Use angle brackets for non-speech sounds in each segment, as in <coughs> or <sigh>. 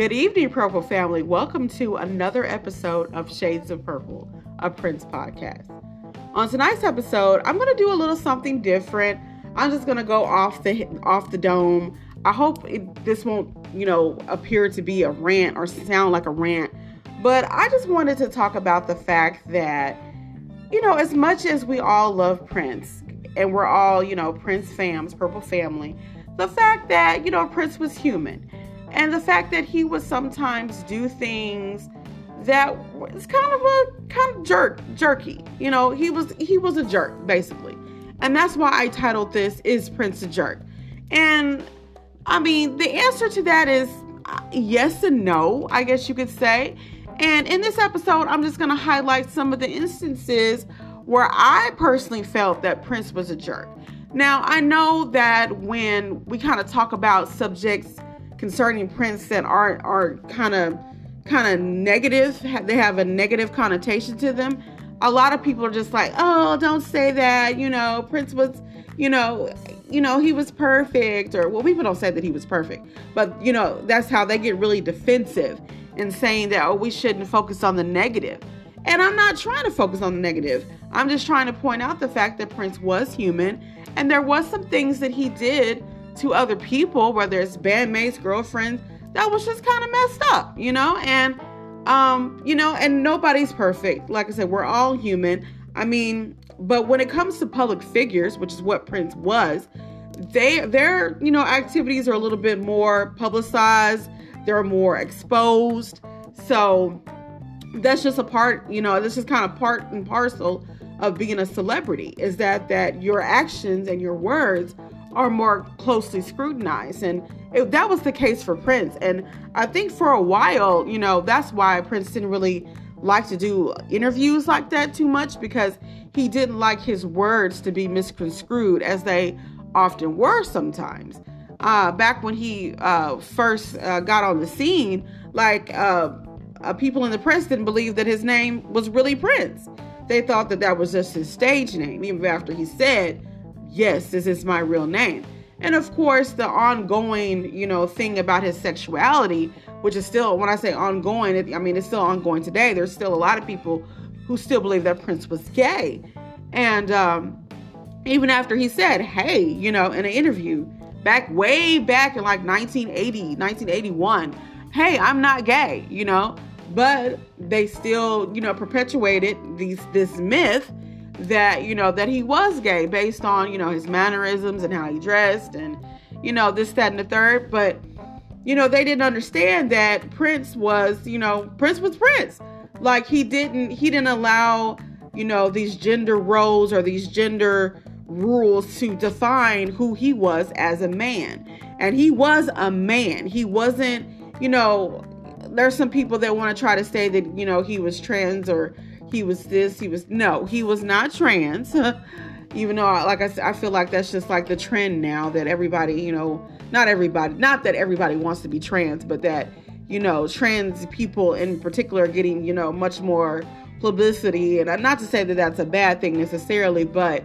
Good evening, Purple family. Welcome to another episode of Shades of Purple, a Prince podcast. On tonight's episode, I'm going to do a little something different. I'm just going to go off the off the dome. I hope it, this won't, you know, appear to be a rant or sound like a rant, but I just wanted to talk about the fact that, you know, as much as we all love Prince and we're all, you know, Prince fams, Purple family, the fact that, you know, Prince was human and the fact that he would sometimes do things that was kind of a kind of jerk jerky you know he was he was a jerk basically. And that's why i titled this is prince a jerk? And i mean the answer to that is uh, yes and no i guess you could say. And in this episode i'm just going to highlight some of the instances where i personally felt that prince was a jerk. Now i know that when we kind of talk about subjects concerning Prince that are are kind of kind of negative. They have a negative connotation to them. A lot of people are just like, "Oh, don't say that." You know, Prince was, you know, you know, he was perfect or well, people don't say that he was perfect. But, you know, that's how they get really defensive in saying that oh, we shouldn't focus on the negative. And I'm not trying to focus on the negative. I'm just trying to point out the fact that Prince was human and there was some things that he did to other people, whether it's bandmates, girlfriends, that was just kind of messed up, you know? And um, you know, and nobody's perfect. Like I said, we're all human. I mean, but when it comes to public figures, which is what Prince was, they their, you know, activities are a little bit more publicized, they're more exposed. So that's just a part, you know, this is kind of part and parcel of being a celebrity is that that your actions and your words are more closely scrutinized. And it, that was the case for Prince. And I think for a while, you know, that's why Prince didn't really like to do interviews like that too much because he didn't like his words to be misconstrued as they often were sometimes. Uh, back when he uh, first uh, got on the scene, like uh, uh, people in the press didn't believe that his name was really Prince. They thought that that was just his stage name, even after he said yes, this is my real name. And of course, the ongoing, you know, thing about his sexuality, which is still, when I say ongoing, I mean, it's still ongoing today. There's still a lot of people who still believe that Prince was gay. And um, even after he said, hey, you know, in an interview back way back in like 1980, 1981, hey, I'm not gay, you know, but they still, you know, perpetuated these this myth that you know that he was gay based on you know his mannerisms and how he dressed and you know this that and the third. But you know they didn't understand that prince was you know prince was prince. Like he didn't he didn't allow you know these gender roles or these gender rules to define who he was as a man. And he was a man. He wasn't you know there's some people that want to try to say that you know he was trans or he was this, he was no, he was not trans. <laughs> Even though, like I said, I feel like that's just like the trend now that everybody, you know, not everybody, not that everybody wants to be trans, but that, you know, trans people in particular are getting, you know, much more publicity. And not to say that that's a bad thing necessarily, but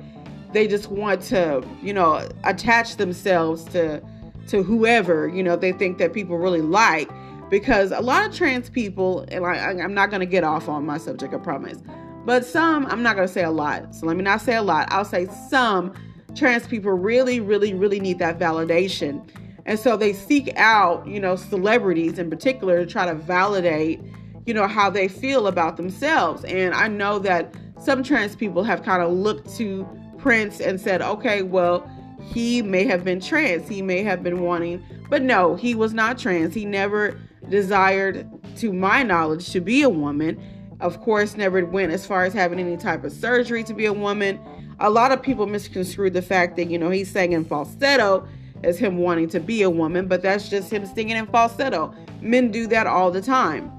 they just want to, you know, attach themselves to to whoever, you know, they think that people really like because a lot of trans people, and I, I'm not going to get off on my subject, I promise, but some, I'm not going to say a lot. So let me not say a lot. I'll say some trans people really, really, really need that validation. And so they seek out, you know, celebrities in particular to try to validate, you know, how they feel about themselves. And I know that some trans people have kind of looked to Prince and said, okay, well, he may have been trans. He may have been wanting, but no, he was not trans. He never desired, to my knowledge, to be a woman. Of course, never went as far as having any type of surgery to be a woman. A lot of people misconstrued the fact that, you know, he sang in falsetto as him wanting to be a woman, but that's just him singing in falsetto. Men do that all the time.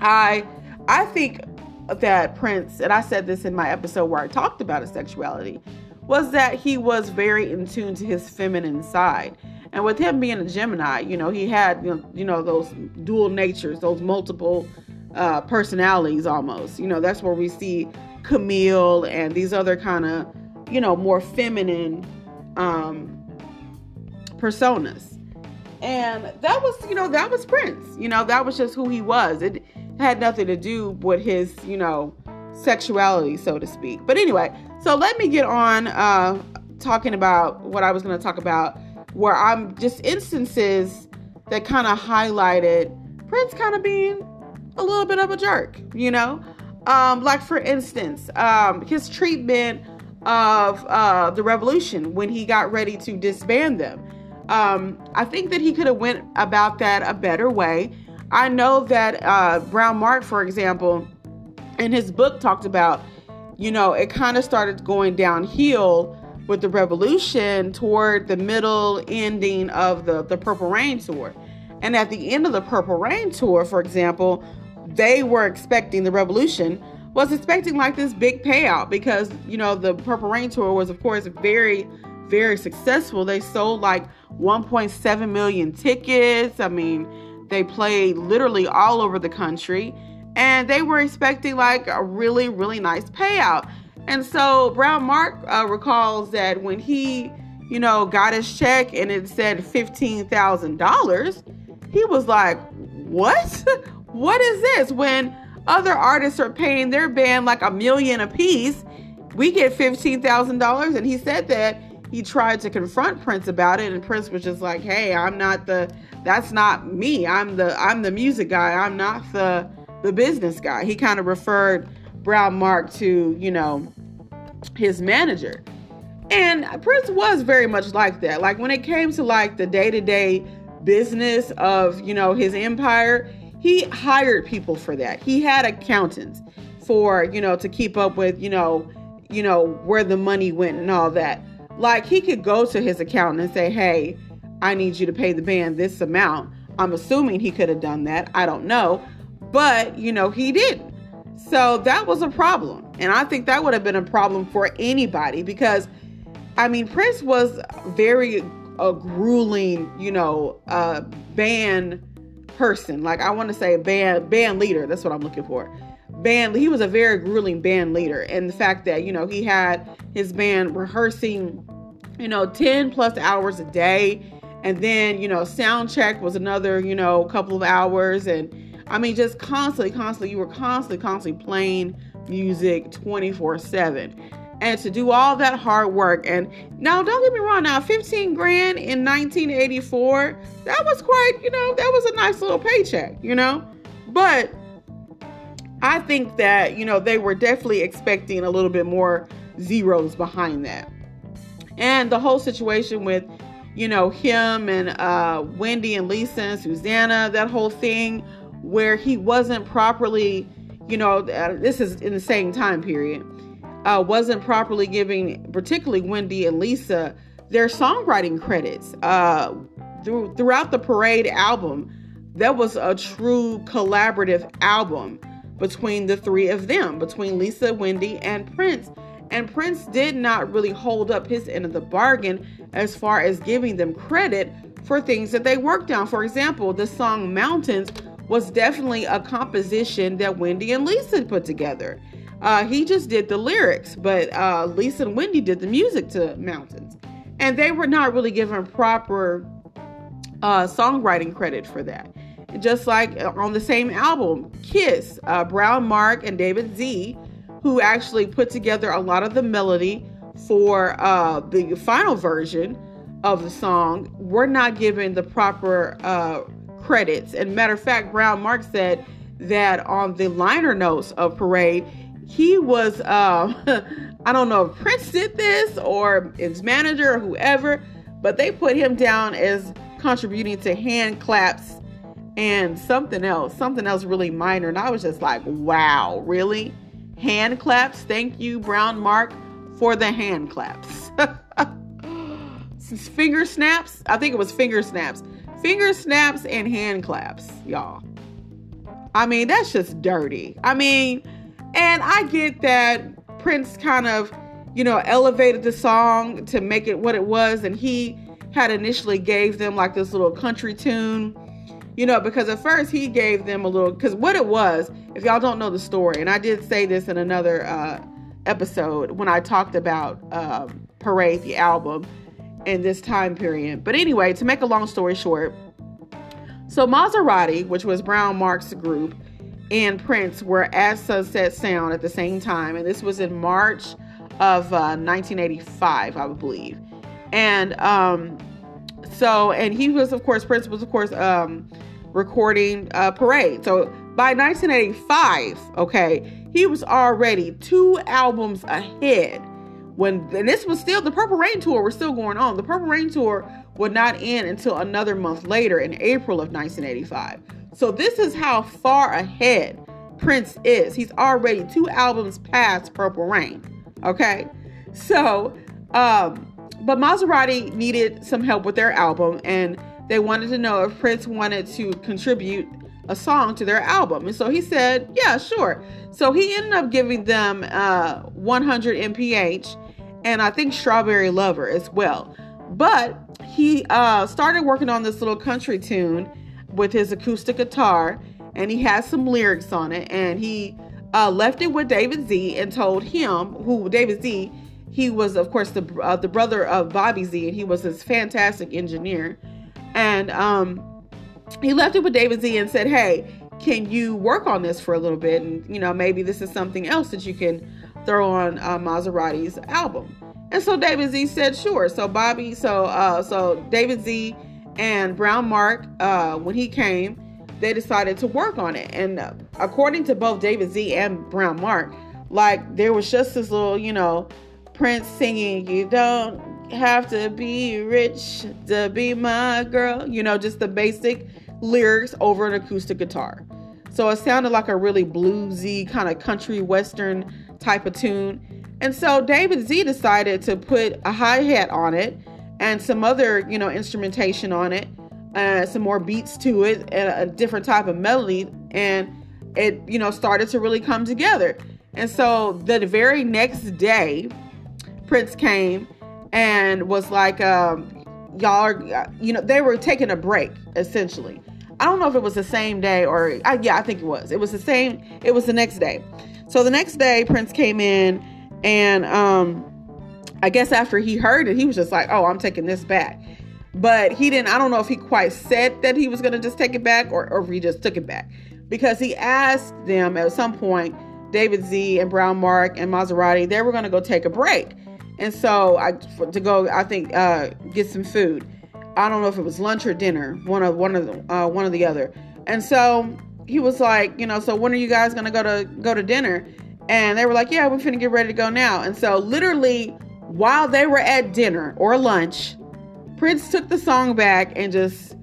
I I think that Prince, and I said this in my episode where I talked about his sexuality, was that he was very in tune to his feminine side. And with him being a Gemini, you know, he had, you know, those dual natures, those multiple uh, personalities almost. You know, that's where we see Camille and these other kind of, you know, more feminine um, personas. And that was, you know, that was Prince. You know, that was just who he was. It had nothing to do with his, you know, sexuality, so to speak. But anyway, so let me get on uh, talking about what I was going to talk about, where I'm just instances that kind of highlighted Prince kind of being a little bit of a jerk, you know? Um, like, for instance, um, his treatment of uh, the revolution when he got ready to disband them. Um, I think that he could have went about that a better way. I know that uh, Brown Mark, for example, in his book talked about, you know, it kind of started going downhill with the revolution toward the middle ending of the, the Purple Rain tour. And at the end of the Purple Rain tour, for example, they were expecting the revolution was expecting like this big payout because you know the Purple Rain tour was of course very very successful. They sold like 1.7 million tickets. I mean, they played literally all over the country and they were expecting like a really really nice payout. And so Brown Mark uh, recalls that when he, you know, got his check and it said $15,000, he was like, "What? <laughs> what is this?" When other artists are paying their band like a million a piece, we get $15,000 and he said that he tried to confront Prince about it and Prince was just like, "Hey, I'm not the that's not me. I'm the I'm the music guy. I'm not the the business guy." He kind of referred Brown Mark to, you know, his manager. And Prince was very much like that. Like when it came to like the day-to-day business of, you know, his empire, he hired people for that. He had accountants for, you know, to keep up with, you know, you know, where the money went and all that. Like he could go to his accountant and say, "Hey, I need you to pay the band this amount." I'm assuming he could have done that. I don't know. But, you know, he didn't. So that was a problem. And I think that would have been a problem for anybody because, I mean, Prince was very a grueling, you know, uh, band person. Like I want to say band band leader. That's what I'm looking for. Band. He was a very grueling band leader, and the fact that you know he had his band rehearsing, you know, 10 plus hours a day, and then you know sound check was another you know couple of hours, and I mean just constantly, constantly. You were constantly, constantly playing music 24 7 and to do all that hard work and now don't get me wrong now 15 grand in 1984 that was quite you know that was a nice little paycheck you know but i think that you know they were definitely expecting a little bit more zeros behind that and the whole situation with you know him and uh wendy and lisa and susannah that whole thing where he wasn't properly you know, uh, this is in the same time period, uh, wasn't properly giving, particularly Wendy and Lisa, their songwriting credits. Uh, through, throughout the Parade album, that was a true collaborative album between the three of them, between Lisa, Wendy, and Prince. And Prince did not really hold up his end of the bargain as far as giving them credit for things that they worked on. For example, the song Mountains was definitely a composition that Wendy and Lisa put together. Uh, he just did the lyrics, but uh, Lisa and Wendy did the music to Mountains. And they were not really given proper uh, songwriting credit for that. Just like on the same album, Kiss, uh, Brown Mark and David Z, who actually put together a lot of the melody for uh, the final version of the song, were not given the proper uh, credits. And matter of fact, Brown Mark said that on the liner notes of Parade, he was, uh, <laughs> I don't know if Prince did this or his manager or whoever, but they put him down as contributing to hand claps and something else, something else really minor. And I was just like, wow, really? Hand claps? Thank you, Brown Mark, for the hand claps. <laughs> finger snaps? I think it was finger snaps finger snaps and hand claps, y'all. I mean, that's just dirty. I mean, and I get that Prince kind of, you know, elevated the song to make it what it was, and he had initially gave them like this little country tune, you know, because at first he gave them a little, because what it was, if y'all don't know the story, and I did say this in another uh, episode when I talked about um, Parade, the album in this time period. But anyway, to make a long story short, So Mazarati, which was Brown Mark's group, and Prince were at Sunset Sound at the same time, and this was in March of uh, 1985, I believe. And um, so, and he was, of course, Prince was, of course, um, recording uh, Parade. So by 1985, okay, he was already two albums ahead. When this was still the Purple Rain tour was still going on. The Purple Rain tour would not end until another month later in April of 1985. So this is how far ahead Prince is. He's already two albums past Purple Rain. Okay, so um, but Mazarati needed some help with their album, and they wanted to know if Prince wanted to contribute a song to their album. And so he said, Yeah, sure. So he ended up giving them uh, 100 mph and I think Strawberry Lover as well. But he uh, started working on this little country tune with his acoustic guitar and he has some lyrics on it and he uh, left it with David Z and told him who David Z he was of course the uh, the brother of Bobby Z and he was this fantastic engineer and um, he left it with David Z and said, Hey, can you work on this for a little bit? And, you know, maybe this is something else that you can throw on uh, Mazarati's album. And so David Z said, Sure. So Bobby, so, uh, so David Z and Brown Mark, uh, when he came, they decided to work on it. And uh, according to both David Z and Brown Mark, like there was just this little, you know, Prince singing, You don't have to be rich to be my girl. You know, just the basic lyrics over an acoustic guitar. So it sounded like a really bluesy, kind of country western type of tune. And so David Z decided to put a hi hat on it and some other, you know, instrumentation on it, uh, some more beats to it, and a different type of melody. And it, you know, started to really come together. And so the very next day, Prince came and was like, um, y'all are, you know, they were taking a break essentially. I don't know if it was the same day or, uh, yeah, I think it was. It was the same, it was the next day. So the next day, Prince came in and, um, I guess after he heard it, he was just like, oh, I'm taking this back. But he didn't, I don't know if he quite said that he was going to just take it back or, or if he just took it back because he asked them at some point, David Z and Brown Mark and Mazarati, they were going to go take a break. And so I to go, I think uh, get some food. I don't know if it was lunch or dinner, one of one of the, uh, one of the other. And so he was like, you know, so when are you guys gonna go to go to dinner? And they were like, yeah, we're finna get ready to go now. And so literally while they were at dinner or lunch, Prince took the song back and just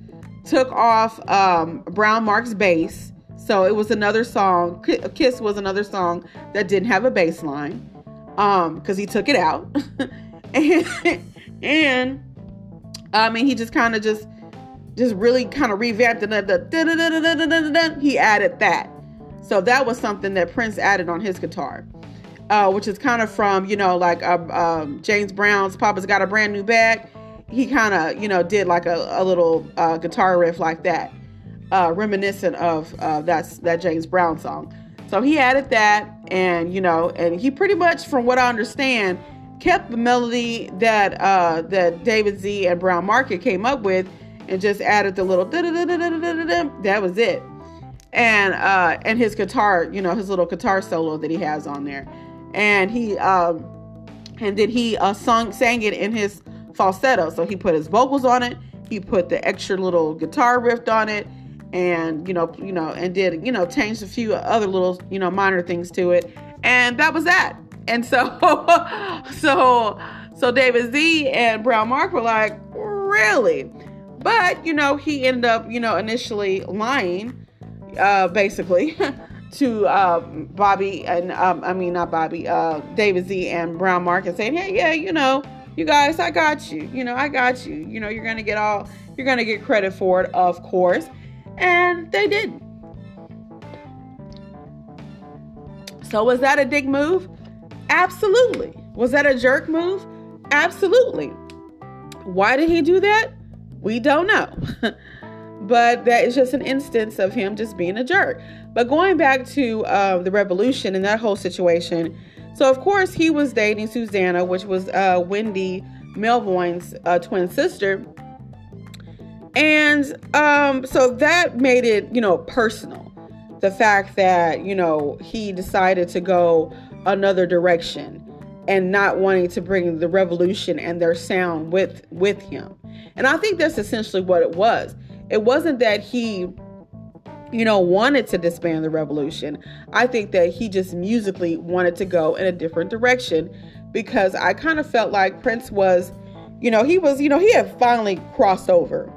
took off um, Brown Mark's bass. So it was another song. Kiss was another song that didn't have a bass line um because he took it out <laughs> and and I mean he just kind of just just really kind of revamped it he added that. So that was something that Prince added on his guitar uh, which is kind of from you know like uh, um, James Brown's Papa's Got a Brand New Bag. He kind of you know did like a, a little uh, guitar riff like that uh, reminiscent of uh, that's that James Brown song. So he added that, and you know, and he pretty much, from what I understand, kept the melody that uh, that David Z and Brown Mark came up with, and just added the little that was it, and uh, and his guitar, you know, his little guitar solo that he has on there, and he um, and then he uh, sung sang it in his falsetto. So he put his vocals on it, he put the extra little guitar riff on it and you know you know and did you know changed a few other little you know minor things to it and that was that and so so so david z and brown mark were like really but you know he ended up you know initially lying uh basically <laughs> to uh, bobby and um, i mean not bobby uh david z and brown mark and saying hey yeah you know you guys i got you you know i got you you know you're gonna get all you're gonna get credit for it of course and they didn't. So, was that a dick move? Absolutely. Was that a jerk move? Absolutely. Why did he do that? We don't know. <laughs> but that is just an instance of him just being a jerk. But going back to uh, the revolution and that whole situation, so of course he was dating Susannah, which was uh, Wendy Melvoin's uh, twin sister, And um, so that made it, you know, personal. The fact that, you know, he decided to go another direction and not wanting to bring the revolution and their sound with with him. And I think that's essentially what it was. It wasn't that he you know wanted to disband the revolution. I think that he just musically wanted to go in a different direction because I kind of felt like Prince was you know, he was, you know, he had finally crossed over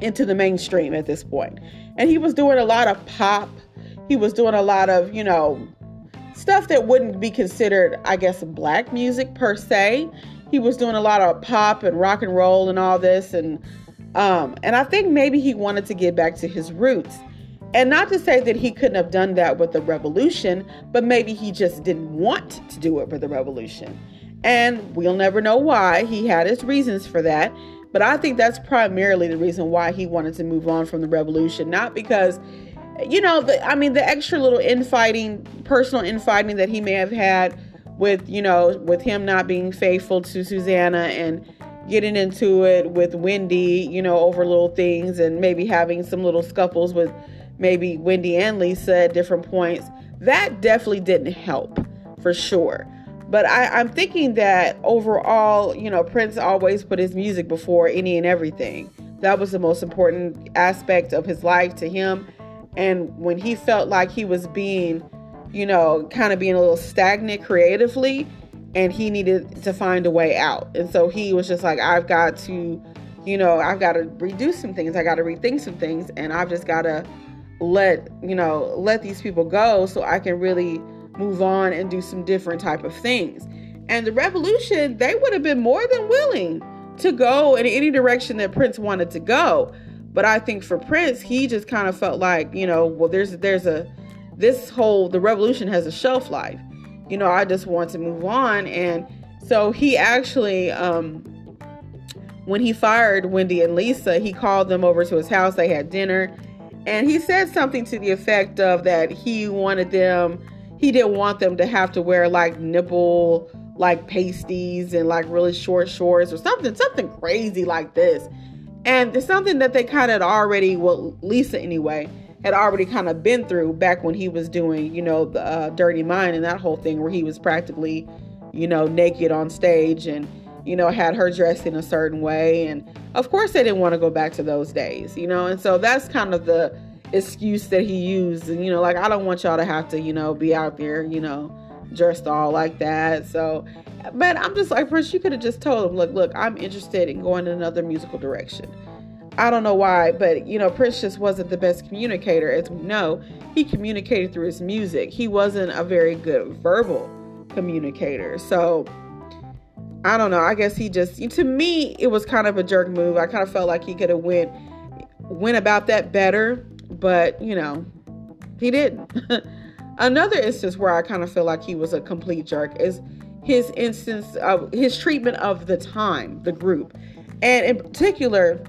into the mainstream at this point. And he was doing a lot of pop. He was doing a lot of, you know, stuff that wouldn't be considered, I guess, black music per se. He was doing a lot of pop and rock and roll and all this and um and I think maybe he wanted to get back to his roots. And not to say that he couldn't have done that with the revolution, but maybe he just didn't want to do it with the revolution. And we'll never know why. He had his reasons for that. But I think that's primarily the reason why he wanted to move on from the revolution, not because you know, the, I mean, the extra little infighting, personal infighting that he may have had with, you know, with him not being faithful to Susannah and getting into it with Wendy, you know, over little things and maybe having some little scuffles with maybe Wendy and Lisa at different points. That definitely didn't help for sure. But I, I'm thinking that overall, you know, Prince always put his music before any and everything. That was the most important aspect of his life to him and when he felt like he was being, you know, kind of being a little stagnant creatively, and he needed to find a way out. And so he was just like, I've got to, you know, I've got to reduce some things, I got to rethink some things, and I've just got to let, you know, let these people go so I can really move on and do some different type of things. And the revolution, they would have been more than willing to go in any direction that Prince wanted to go. But I think for Prince, he just kind of felt like, you know, well, there's there's a this whole the revolution has a shelf life. You know, I just want to move on, and so he actually, um, when he fired Wendy and Lisa, he called them over to his house. They had dinner, and he said something to the effect of that he wanted them, he didn't want them to have to wear like nipple like pasties and like really short shorts or something, something crazy like this. And it's something that they kind of already, well, Lisa anyway, had already kind of been through back when he was doing, you know, the uh, Dirty Mind and that whole thing where he was practically, you know, naked on stage and, you know, had her dressed in a certain way. And of course, they didn't want to go back to those days, you know, and so that's kind of the excuse that he used. And, you know, like, I don't want y'all to have to, you know, be out there, you know, dressed all like that. So, but I'm just like, Prince, you could have just told him, look, look, I'm interested in going in another musical direction. I don't know why, but you know, Prince just wasn't the best communicator. As we know, he communicated through his music. He wasn't a very good verbal communicator. So I don't know. I guess he just to me it was kind of a jerk move. I kind of felt like he could have went went about that better, but you know, he didn't. <laughs> Another instance where I kind of feel like he was a complete jerk is his instance of his treatment of the time, the group, and in particular,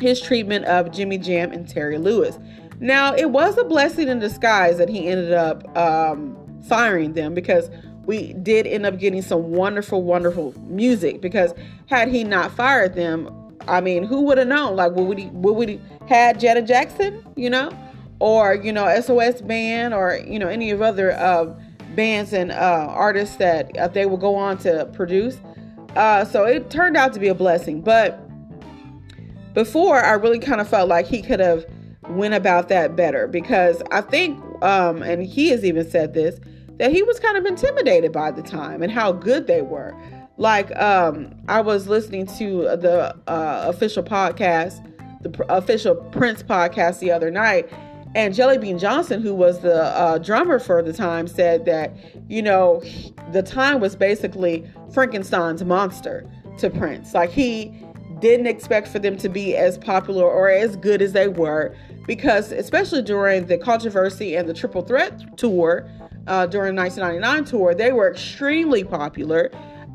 his treatment of Jimmy Jam and Terry Lewis. Now, it was a blessing in disguise that he ended up um, firing them because we did end up getting some wonderful, wonderful music. Because had he not fired them, I mean, who would have known? Like, would we would we had Janet Jackson, you know, or you know, SOS Band, or you know, any of other uh, bands and uh, artists that uh, they will go on to produce. Uh, so it turned out to be a blessing. But before, I really kind of felt like he could have went about that better because I think, um, and he has even said this, that he was kind of intimidated by the time and how good they were. Like um, I was listening to the uh, official podcast, the official Prince podcast the other night, and Jellybean Johnson, who was the uh, drummer for the time, said that, you know, the time was basically Frankenstein's monster to Prince. Like he didn't expect for them to be as popular or as good as they were because, especially during the controversy and the Triple Threat tour, uh, during 1999 tour, they were extremely popular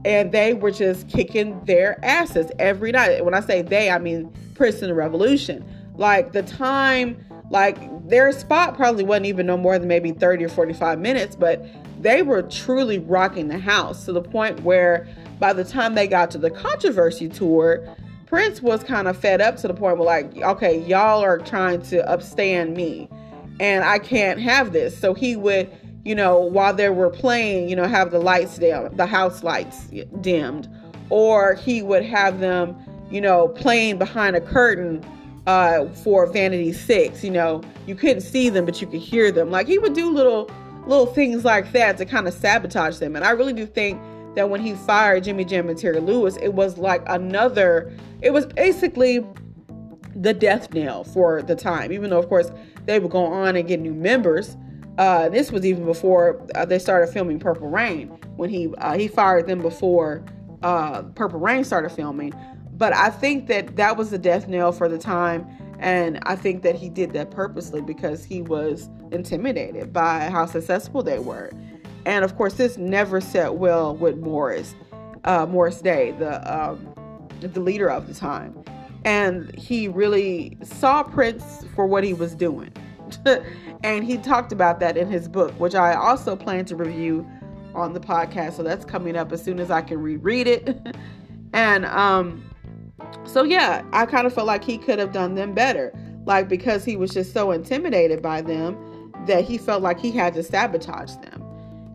and they were just kicking their asses every night. When I say they, I mean Prince and the Revolution. Like the time like their spot probably wasn't even no more than maybe 30 or 45 minutes, but they were truly rocking the house to the point where by the time they got to the controversy tour, Prince was kind of fed up to the point where, like, okay, y'all are trying to upstand me, and I can't have this. So he would, you know, while they were playing, you know, have the lights down, the house lights dimmed, or he would have them, you know, playing behind a curtain uh, for Vanity Six. You know, you couldn't see them, but you could hear them. Like he would do little little things like that to kind of sabotage them. And I really do think that when he fired Jimmy Jam and Terry Lewis, it was like another, it was basically the death knell for the time, even though, of course, they would go on and get new members. Uh, this was even before uh, they started filming Purple Rain when he uh, he fired them before uh, Purple Rain started filming. But I think that that was the death knell for the time, and I think that he did that purposely because he was intimidated by how successful they were. And of course, this never set well with Morris, uh, Morris Day, the um, the leader of the time, and he really saw Prince for what he was doing, <laughs> and he talked about that in his book, which I also plan to review on the podcast. So that's coming up as soon as I can reread it, <laughs> and um, so yeah, I kind of felt like he could have done them better, like because he was just so intimidated by them that he felt like he had to sabotage them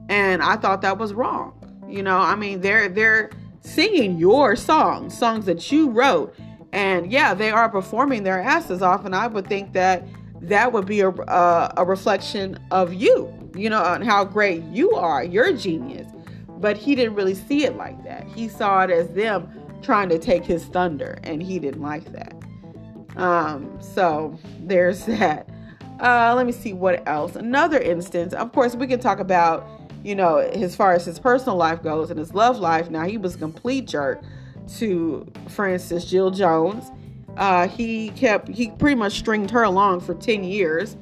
and I thought that was wrong. You know, I mean, they're they're singing your songs, songs that you wrote, and yeah, they are performing their asses off. And I would think that that would be a a, a reflection of you, you know, on how great you are, your genius. But he didn't really see it like that. He saw it as them trying to take his thunder, and he didn't like that. Um, so there's that. Uh, let me see what else. Another instance, of course, we can talk about you know, as far as his personal life goes and his love life, now he was a complete jerk to, instance, Jill Jones. Uh, he kept, he pretty much stringed her along for 10 years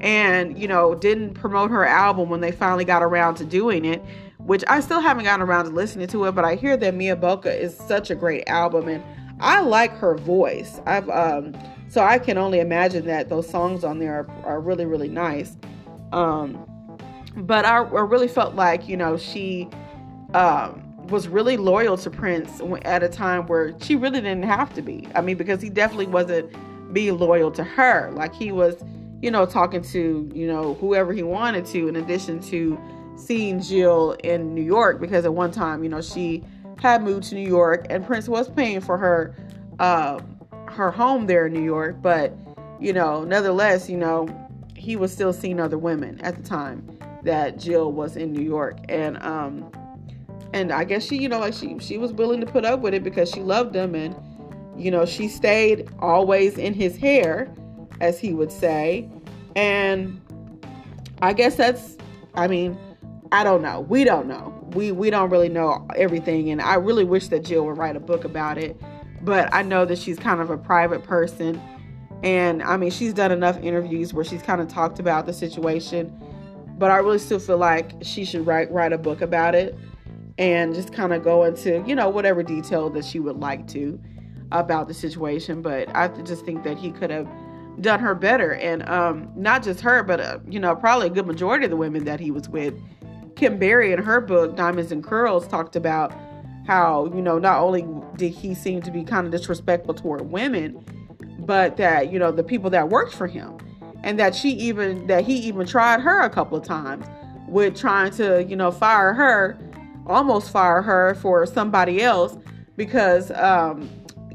and, you know, didn't promote her album when they finally got around to doing it, which I still haven't gotten around to listening to it, but I hear that Mia Bocca is such a great album and I like her voice. I've, um, so I can only imagine that those songs on there are, are really, really nice. Um, but I, I really felt like you know she um, was really loyal to Prince at a time where she really didn't have to be. I mean, because he definitely wasn't being loyal to her. Like he was, you know, talking to you know whoever he wanted to, in addition to seeing Jill in New York because at one time, you know, she had moved to New York and Prince was paying for her uh, her home there in New York, but you know, nevertheless, you know, he was still seeing other women at the time that Jill was in New York. And um and I guess she you know like she she was willing to put up with it because she loved him and you know she stayed always in his hair as he would say. And I guess that's I mean I don't know we don't know we we don't really know everything and I really wish that Jill would write a book about it but I know that she's kind of a private person and I mean she's done enough interviews where she's kind of talked about the situation but I really still feel like she should write write a book about it and just kind of go into you know whatever detail that she would like to about the situation. But I just think that he could have done her better, and um, not just her, but uh, you know probably a good majority of the women that he was with. Kim Berry in her book Diamonds and Curls talked about how you know not only did he seem to be kind of disrespectful toward women, but that you know the people that worked for him. And that she even that he even tried her a couple of times with trying to you know fire her almost fire her for somebody else because um,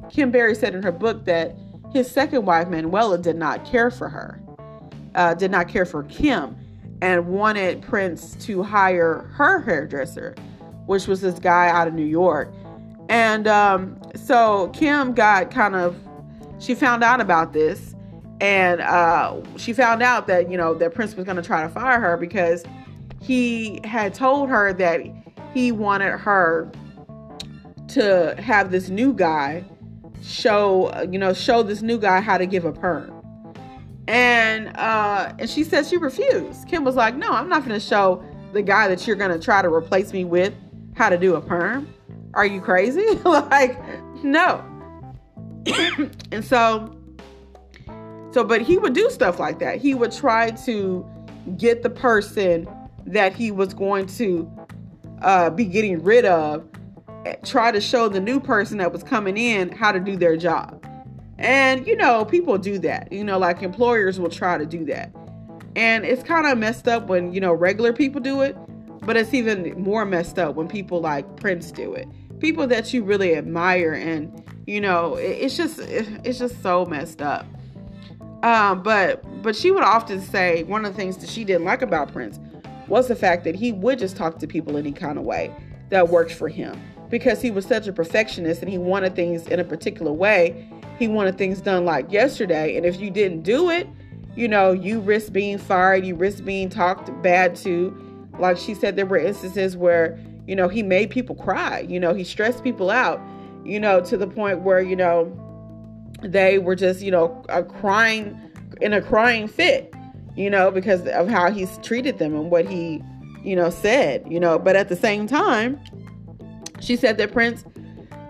kim berry said in her book that his second wife manuela did not care for her uh, did not care for kim and wanted prince to hire her hairdresser which was this guy out of new york. And um, so kim got kind of she found out about this and uh, she found out that you know that Prince was going to try to fire her because he had told her that he wanted her to have this new guy show you know show this new guy how to give a perm and uh and she said she refused kim was like no i'm not going to show the guy that you're going to try to replace me with how to do a perm are you crazy <laughs> like no <coughs> and so so, but he would do stuff like that. He would try to get the person that he was going to uh, be getting rid of try to show the new person that was coming in how to do their job. And, you know, people do that. You know, like employers will try to do that. And it's kind of messed up when, you know, regular people do it, but it's even more messed up when people like Prince do it. People that you really admire and, you know, it's just it's just so messed up. Um, but but she would often say one of the things that she didn't like about Prince was the fact that he would just talk to people any kind of way that worked for him because he was such a perfectionist and he wanted things in a particular way. He wanted things done like yesterday, and if you didn't do it, you know, you risk being fired, you risk being talked bad to. Like she said, there were instances where, you know, he made people cry, you know, he stressed people out, you know, to the point where, you know, they were just, you know, a crying in a crying fit, you know, because of how he's treated them and what he, you know, said, you know, but at the same time, she said that Prince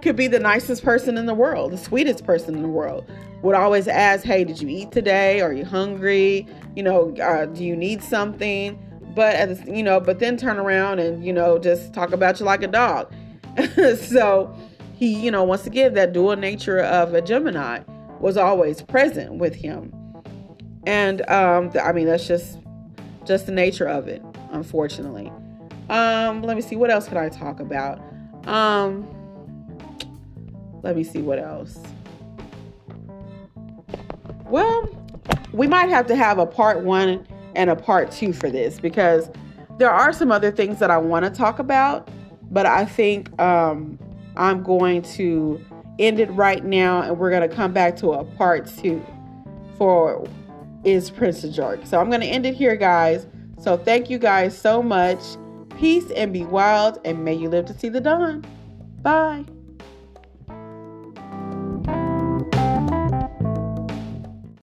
could be the nicest person in the world, the sweetest person in the world. Would always ask, "Hey, did you eat today? Are you hungry? You know, uh, do you need something?" But you know, but then turn around and you know just talk about you like a dog. <laughs> so he, you know, once again, that dual nature of a Gemini was always present with him, and um, I mean that's just just the nature of it, unfortunately. Um, let me see what else could I talk about. Um, let me see what else. Well, we might have to have a part one and a part two for this because there are some other things that I want to talk about, but I think um, I'm going to end it right now and we're going to come back to a part two for Is Prince a Jerk? So I'm going to end it here, guys. So thank you guys so much. Peace and be wild, and may you live to see the dawn. Bye.